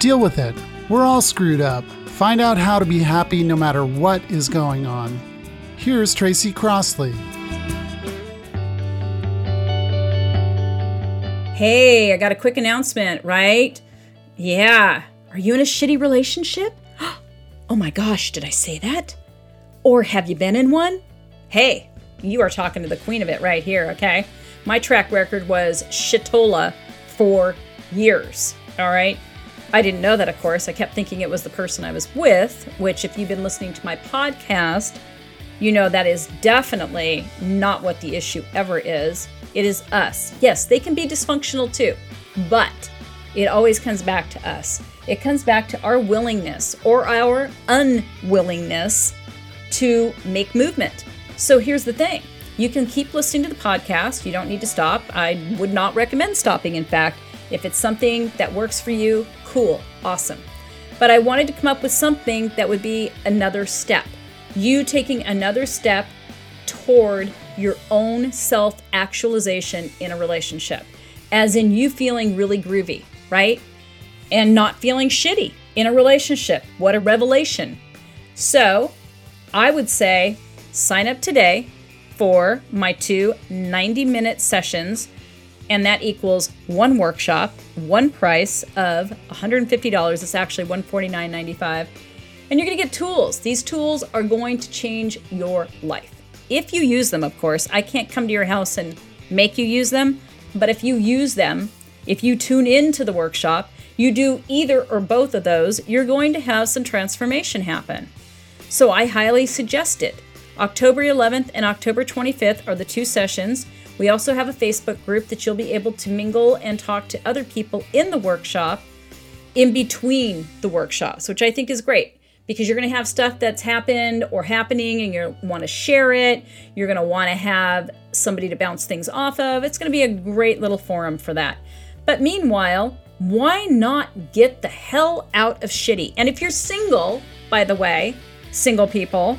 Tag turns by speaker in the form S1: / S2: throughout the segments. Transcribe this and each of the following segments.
S1: Deal with it. We're all screwed up. Find out how to be happy no matter what is going on. Here's Tracy Crossley.
S2: Hey, I got a quick announcement, right? Yeah. Are you in a shitty relationship? Oh my gosh, did I say that? Or have you been in one? Hey, you are talking to the queen of it right here, okay? My track record was shitola for years, all right? I didn't know that, of course. I kept thinking it was the person I was with, which, if you've been listening to my podcast, you know that is definitely not what the issue ever is. It is us. Yes, they can be dysfunctional too, but it always comes back to us. It comes back to our willingness or our unwillingness to make movement. So here's the thing you can keep listening to the podcast. You don't need to stop. I would not recommend stopping, in fact. If it's something that works for you, cool, awesome. But I wanted to come up with something that would be another step. You taking another step toward your own self actualization in a relationship, as in you feeling really groovy, right? And not feeling shitty in a relationship. What a revelation. So, I would say sign up today for my two 90 minute sessions, and that equals one workshop, one price of $150. It's actually $149.95. And you're going to get tools. These tools are going to change your life. If you use them, of course, I can't come to your house and make you use them, but if you use them, if you tune into the workshop, you do either or both of those, you're going to have some transformation happen. So I highly suggest it. October 11th and October 25th are the two sessions. We also have a Facebook group that you'll be able to mingle and talk to other people in the workshop in between the workshops, which I think is great because you're going to have stuff that's happened or happening and you want to share it. You're going to want to have somebody to bounce things off of. It's going to be a great little forum for that. But meanwhile, why not get the hell out of shitty? And if you're single, by the way, single people,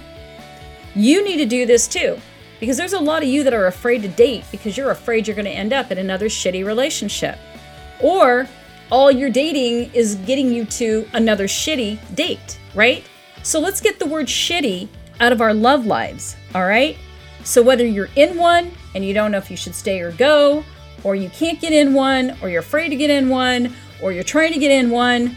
S2: you need to do this too. Because there's a lot of you that are afraid to date because you're afraid you're going to end up in another shitty relationship. Or all your dating is getting you to another shitty date right? So let's get the word shitty out of our love lives, all right? So whether you're in one and you don't know if you should stay or go, or you can't get in one, or you're afraid to get in one, or you're trying to get in one,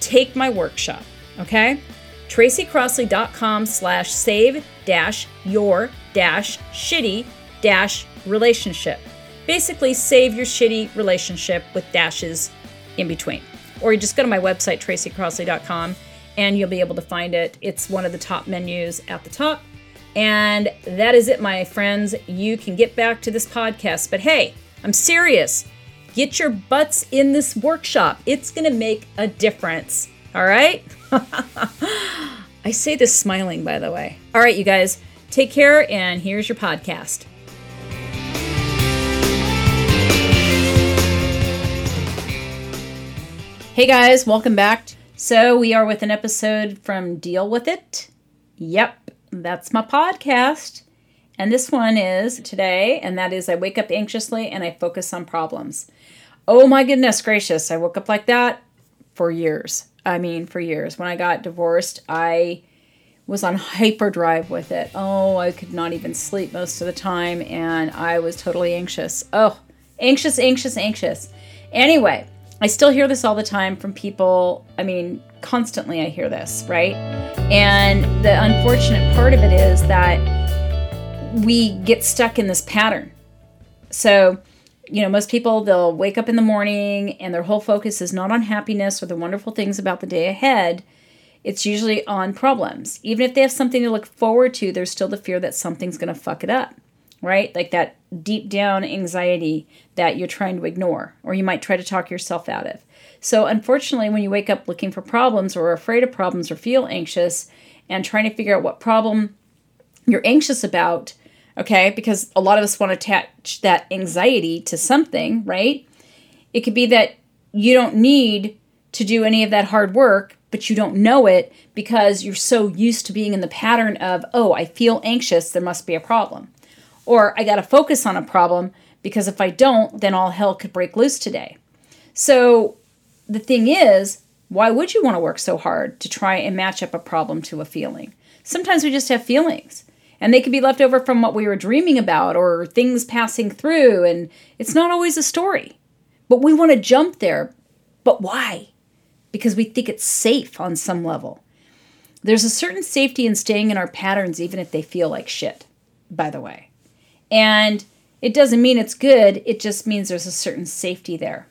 S2: take my workshop, okay? tracycrossley.com slash save dash your dash shitty dash relationship. Basically, save your shitty relationship with dashes in between. Or you just go to my website, tracycrossley.com, and you'll be able to find it. It's one of the top menus at the top. And that is it, my friends. You can get back to this podcast. But hey, I'm serious. Get your butts in this workshop. It's going to make a difference. All right? I say this smiling, by the way. All right, you guys, take care, and here's your podcast. Hey guys, welcome back so we are with an episode from Deal With It. Yep, that's my podcast. And this one is today, and that is I wake up anxiously and I focus on problems. Oh my goodness gracious, I woke up like that for years. I mean, for years. When I got divorced, I was on hyperdrive with it. Oh, I could not even sleep most of the time, and I was totally anxious. Oh, anxious, anxious, anxious. Anyway, I still hear this all the time from people. I mean, constantly I hear this, right? And the unfortunate part of it is that we get stuck in this pattern. So, you know, most people, they'll wake up in the morning and their whole focus is not on happiness or the wonderful things about the day ahead. It's usually on problems. Even if they have something to look forward to, there's still the fear that something's going to fuck it up right? Like that deep down anxiety that you're trying to ignore, or you might try to talk yourself out of. So, unfortunately, when you wake up looking for problems or afraid of problems or feel anxious and trying to figure out what problem you're anxious about, okay, because a lot of us want to attach that anxiety to something, right? It could be that you don't need to do any of that hard work, but you don't know it because you're so used to being in the pattern of, oh, I feel anxious, there must be a problem. Or I got to focus on a problem because if I don't, then all hell could break loose today. So the thing is, Why would you want to work so hard to try and match up a problem to a feeling? Sometimes we just have feelings and they could be left over from what we were dreaming about or things passing through, and it's not always a story. But we want to jump there. But why? Because we think it's safe on some level. There's a certain safety in staying in our patterns, even if they feel like shit, by the way. And it doesn't mean it's good, it just means there's a certain safety there.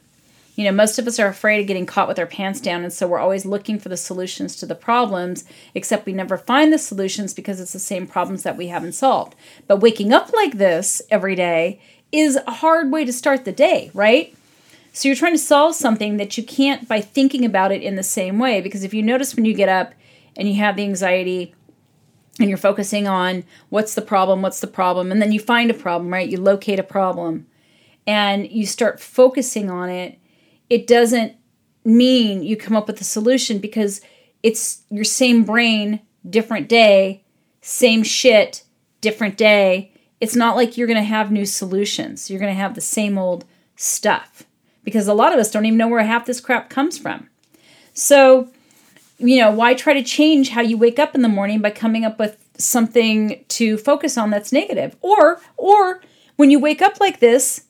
S2: You know, most of us are afraid of getting caught with our pants down, and so we're always looking for the solutions to the problems, except we never find the solutions because it's the same problems that we haven't solved. But waking up like this every day is a hard way to start the day, right? So you're trying to solve something that you can't by thinking about it in the same way. Because if you notice when you get up and you have the anxiety and you're focusing on what's the problem, what's the problem, and then you find a problem, right? You locate a problem and you start focusing on it it doesn't mean you come up with a solution because it's your same brain, different day, same shit, different day. It's not like you're going to have new solutions. You're going to have the same old stuff because a lot of us don't even know where half this crap comes from. So, you know, why try to change how you wake up in the morning by coming up with something to focus on that's negative? Or or when you wake up like this,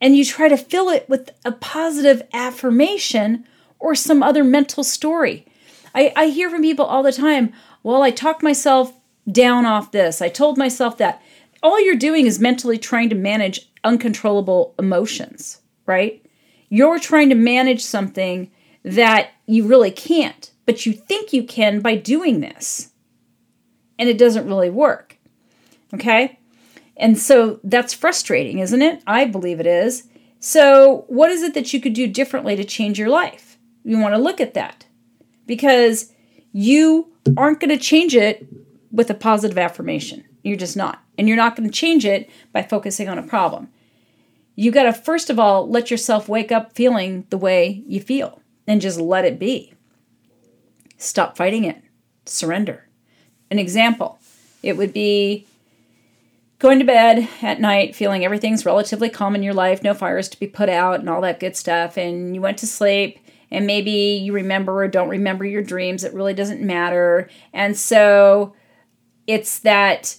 S2: and you try to fill it with a positive affirmation or some other mental story. I, I hear from people all the time, well, I talked myself down off this, I told myself that. All you're doing is mentally trying to manage uncontrollable emotions, right? You're trying to manage something that you really can't, but you think you can by doing this. And it doesn't really work. Okay? And so that's frustrating, isn't it? I believe it is. So, what is it that you could do differently to change your life? You want to look at that because you aren't going to change it with a positive affirmation. You're just not. And you're not going to change it by focusing on a problem. You got to, first of all, let yourself wake up feeling the way you feel and just let it be. Stop fighting it, surrender. An example it would be going to bed at night feeling everything's relatively calm in your life, no fires to be put out, and all that good stuff, and you went to sleep, and maybe you remember or don't remember your dreams, it really doesn't matter. And so it's that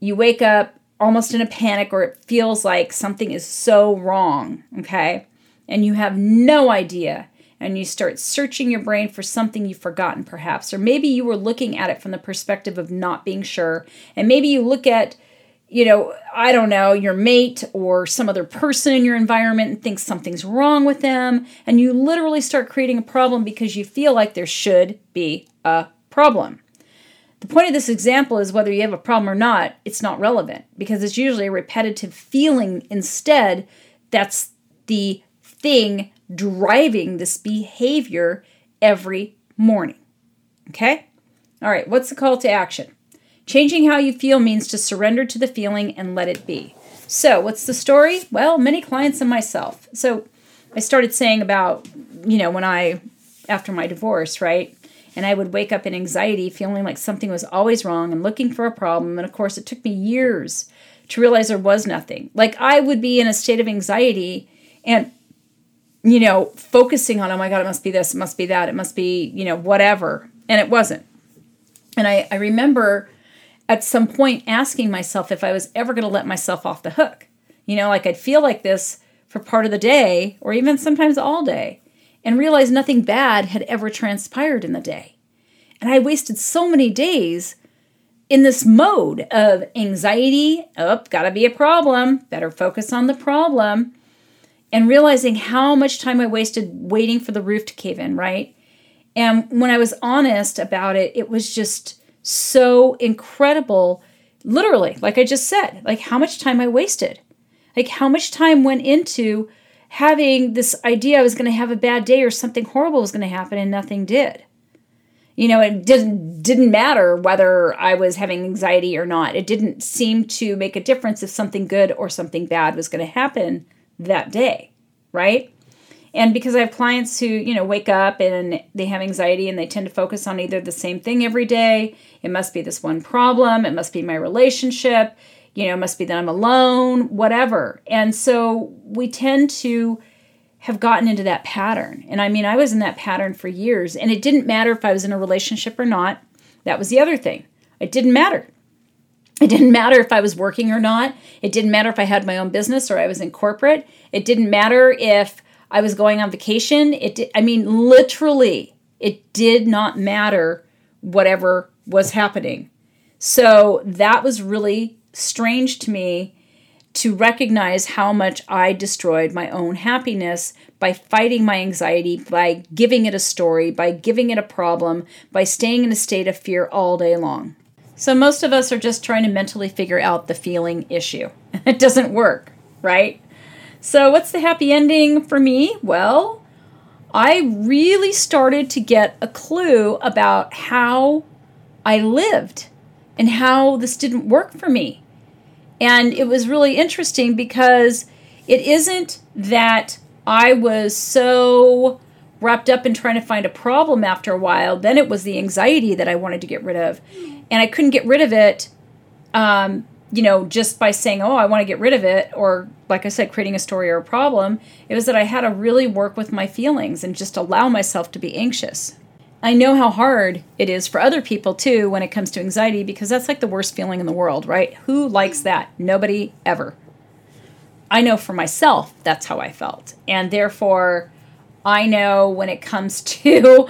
S2: you wake up almost in a panic, or it feels like something is so wrong, okay? And you have no idea. And you start searching your brain for something you've forgotten, perhaps. Or maybe you were looking at it from the perspective of not being sure. And maybe you look at you know, I don't know, your mate or some other person in your environment and think something's wrong with them. And you literally start creating a problem because you feel like there should be a problem. The point of this example is whether you have a problem or not, it's not relevant because it's usually a repetitive feeling instead that's the thing driving this behavior every morning. Okay? All right, what's the call to action? Changing how you feel means to surrender to the feeling and let it be. So, what's the story? Well, many clients and myself. So, I started saying about, you know, when I, after my divorce, right? And I would wake up in anxiety, feeling like something was always wrong and looking for a problem. And of course, it took me years to realize there was nothing. Like, I would be in a state of anxiety and, you know, focusing on, oh my God, it must be this, it must be that, it must be, you know, whatever. And it wasn't. And I, I remember at some point asking myself if I was ever going to let myself off the hook. You know, like I'd feel like this for part of the day or even sometimes all day and realize nothing bad had ever transpired in the day. And I wasted so many days in this mode of anxiety, oh, gotta be a problem, better focus on the problem, and realizing how much time I wasted waiting for the roof to cave in, right? And when I was honest about it, it was just so incredible. Literally, like I just said, like how much time I wasted. Like how much time went into having this idea I was going to have a bad day or something horrible was going to happen and nothing did. You know, it didn't didn't matter whether I was having anxiety or not. It didn't seem to make a difference if something good or something bad was going to happen that day, right? And because I have clients who, you know, wake up and they have anxiety and they tend to focus on either the same thing every day, it must be this one problem, it must be my relationship, you know, it must be that I'm alone, whatever. And so we tend to have gotten into that pattern. And I mean, I was in that pattern for years, and it didn't matter if I was in a relationship or not. That was the other thing. It didn't matter. It didn't matter if I was working or not. It didn't matter if I had my own business or I was in corporate. It didn't matter if I was going on vacation. It did, I mean literally it did not matter whatever was happening. So that was really strange to me to recognize how much I destroyed my own happiness by fighting my anxiety, by giving it a story, by giving it a problem, by staying in a state of fear all day long. So most of us are just trying to mentally figure out the feeling issue. It doesn't work, right? So what's the happy ending for me? Well, I really started to get a clue about how I lived and how this didn't work for me. And it was really interesting because it isn't that I was so wrapped up in trying to find a problem after a while. Then it was the anxiety that I wanted to get rid of and I couldn't get rid of it, um, you know, just by saying, "Oh, I want to get rid of it," or like I said, creating a story or a problem. It was that I had to really work with my feelings and just allow myself to be anxious. I know how hard it is for other people too when it comes to anxiety because that's like the worst feeling in the world, right? Who likes that? Nobody ever. I know for myself that's how I felt. And therefore, I know when it comes to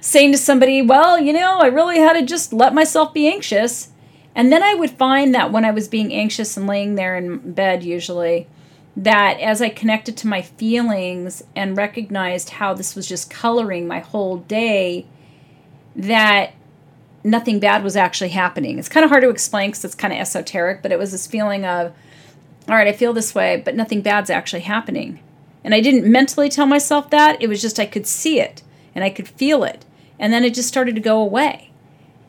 S2: saying to somebody, well, you know, I really had to just let myself be anxious. And then I would find that when I was being anxious and laying there in bed, usually, that as I connected to my feelings and recognized how this was just coloring my whole day, that nothing bad was actually happening. It's kind of hard to explain because it's kind of esoteric, but it was this feeling of, all right, I feel this way, but nothing bad's actually happening. And I didn't mentally tell myself that. It was just I could see it and I could feel it. And then it just started to go away,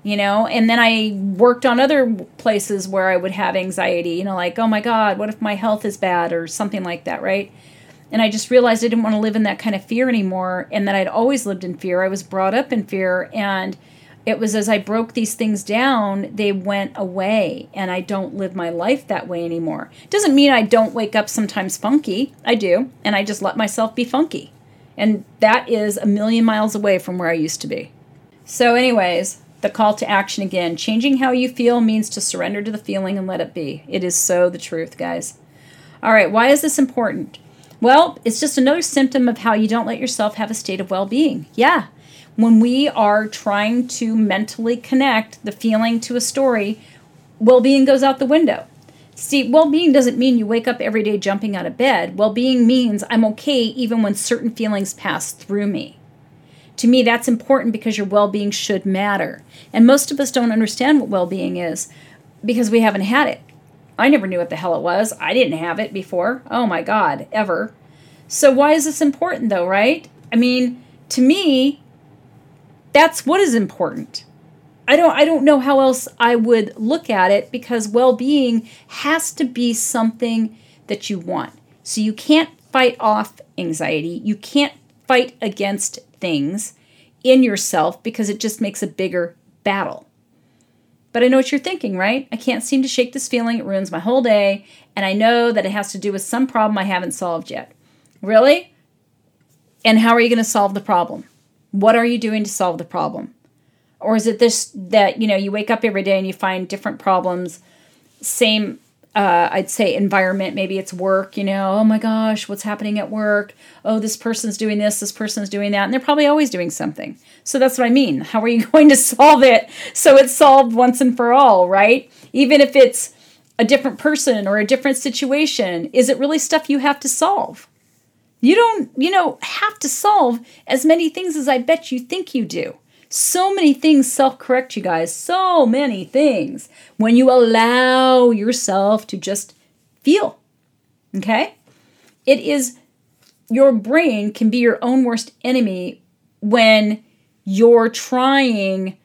S2: you know? And then I worked on other places where I would have anxiety, you know, like, oh my God, what if my health is bad or something like that, right? And I just realized I didn't want to live in that kind of fear anymore and that I'd always lived in fear. I was brought up in fear. And it was as I broke these things down, they went away, and I don't live my life that way anymore. Doesn't mean I don't wake up sometimes funky. I do, and I just let myself be funky. And that is a million miles away from where I used to be. So, anyways, the call to action again changing how you feel means to surrender to the feeling and let it be. It is so the truth, guys. All right, why is this important? Well, it's just another symptom of how you don't let yourself have a state of well being. Yeah, when we are trying to mentally connect the feeling to a story, well being goes out the window. See, well being doesn't mean you wake up every day jumping out of bed. Well being means I'm okay even when certain feelings pass through me. To me, that's important because your well being should matter. And most of us don't understand what well being is because we haven't had it. I never knew what the hell it was. I didn't have it before. Oh my God, ever. So, why is this important though, right? I mean, to me, that's what is important. I don't I don't know how else I would look at it because well-being has to be something that you want. So you can't fight off anxiety. You can't fight against things in yourself because it just makes a bigger battle. But I know what you're thinking, right? I can't seem to shake this feeling. It ruins my whole day. And I know that it has to do with some problem I haven't solved yet. Really? And how are you going to solve the problem? What are you doing to solve the problem? Or is it this that, you know, you wake up every day and you find different problems, same uh, I'd say environment. Maybe it's work, you know, oh my gosh, what's happening at work? Oh, this person's doing this, this person's doing that. And they're probably always doing something. So that's what I mean. How are you going to solve it so it's solved once and for all, right? Even if it's a different person or a different situation, is it really stuff you have to solve? You don't, you know, have to solve as many things as I bet you think you do. So many things self correct, you guys. So many things when you allow yourself to just feel. Okay? It is your brain can be your own worst enemy when you're trying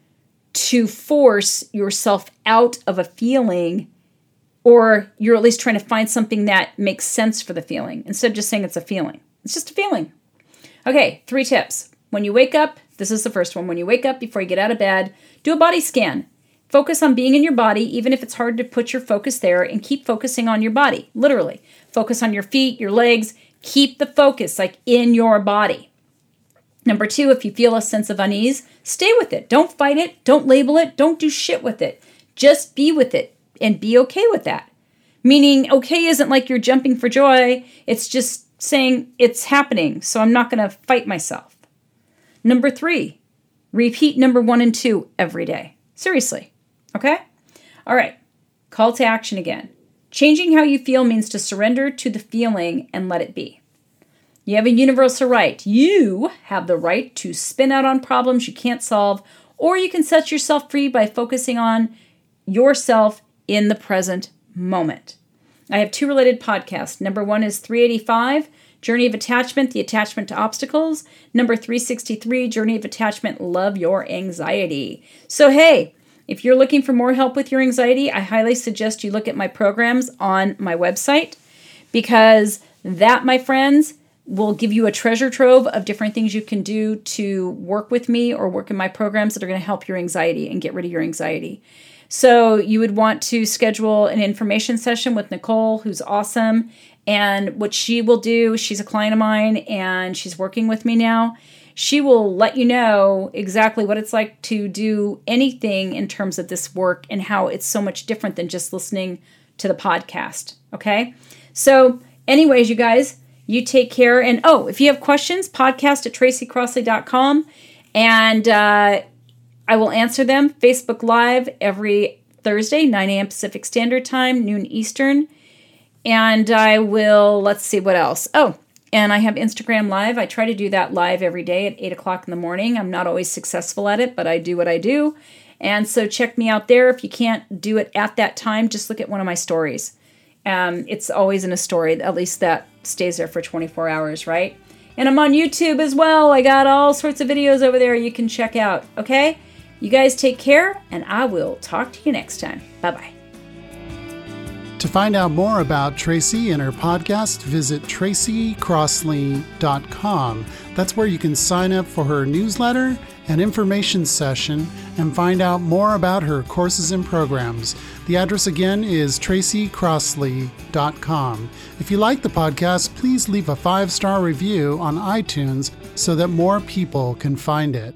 S2: to force yourself out of a feeling or you're at least trying to find something that makes sense for the feeling instead of just saying it's a feeling. It's just a feeling. Okay, three tips. When you wake up, this is the first one. When you wake up before you get out of bed, do a body scan. Focus on being in your body, even if it's hard to put your focus there, and keep focusing on your body, literally. Focus on your feet, your legs, Keep the focus like in your body. Number two, if you feel a sense of unease, stay with it. Don't fight it. Don't label it. Don't do shit with it. Just be with it and be okay with that. Meaning, okay isn't like you're jumping for joy, it's just saying it's happening, so I'm not going to fight myself. Number three, repeat number one and two every day. Seriously. Okay? All right. Call to action again. Changing how you feel means to surrender to the feeling and let it be. You have a universal right. You have the right to spin out on problems you can't solve, or you can set yourself free by focusing on yourself in the present moment. I have two related podcasts. Number one is 385 Journey of Attachment, the attachment to obstacles. Number 363 Journey of Attachment, love your anxiety. So, hey, if you're looking for more help with your anxiety, I highly suggest you look at my programs on my website because that, my friends, will give you a treasure trove of different things you can do to work with me or work in my programs that are going to help your anxiety and get rid of your anxiety. So, you would want to schedule an information session with Nicole, who's awesome. And what she will do, she's a client of mine and she's working with me now she will let you know exactly what it's like to do anything in terms of this work and how it's so much different than just listening to the podcast. Okay. So, anyways, you guys, you take care. And oh, if you have questions, podcast at tracycrossley.com and uh, I will answer them. Facebook Live every Thursday, 9 a.m. Pacific Standard Time, noon Eastern. And I will, let's see what else. Oh, and I have Instagram Live. I try to do that live every day at 8 o'clock in the morning. I'm not always successful at it, but I do what I do. And so check me out there. If you can't do it at that time, just look at one of my stories. Um, it's always in a story, at least that stays there for 24 hours, right? And I'm on YouTube as well. I got all sorts of videos over there you can check out, okay? You guys take care, and I will talk to you next time. Bye bye.
S1: To find out more about Tracy and her podcast, visit tracycrossley.com. That's where you can sign up for her newsletter and information session and find out more about her courses and programs. The address again is tracycrossley.com. If you like the podcast, please leave a five star review on iTunes so that more people can find it.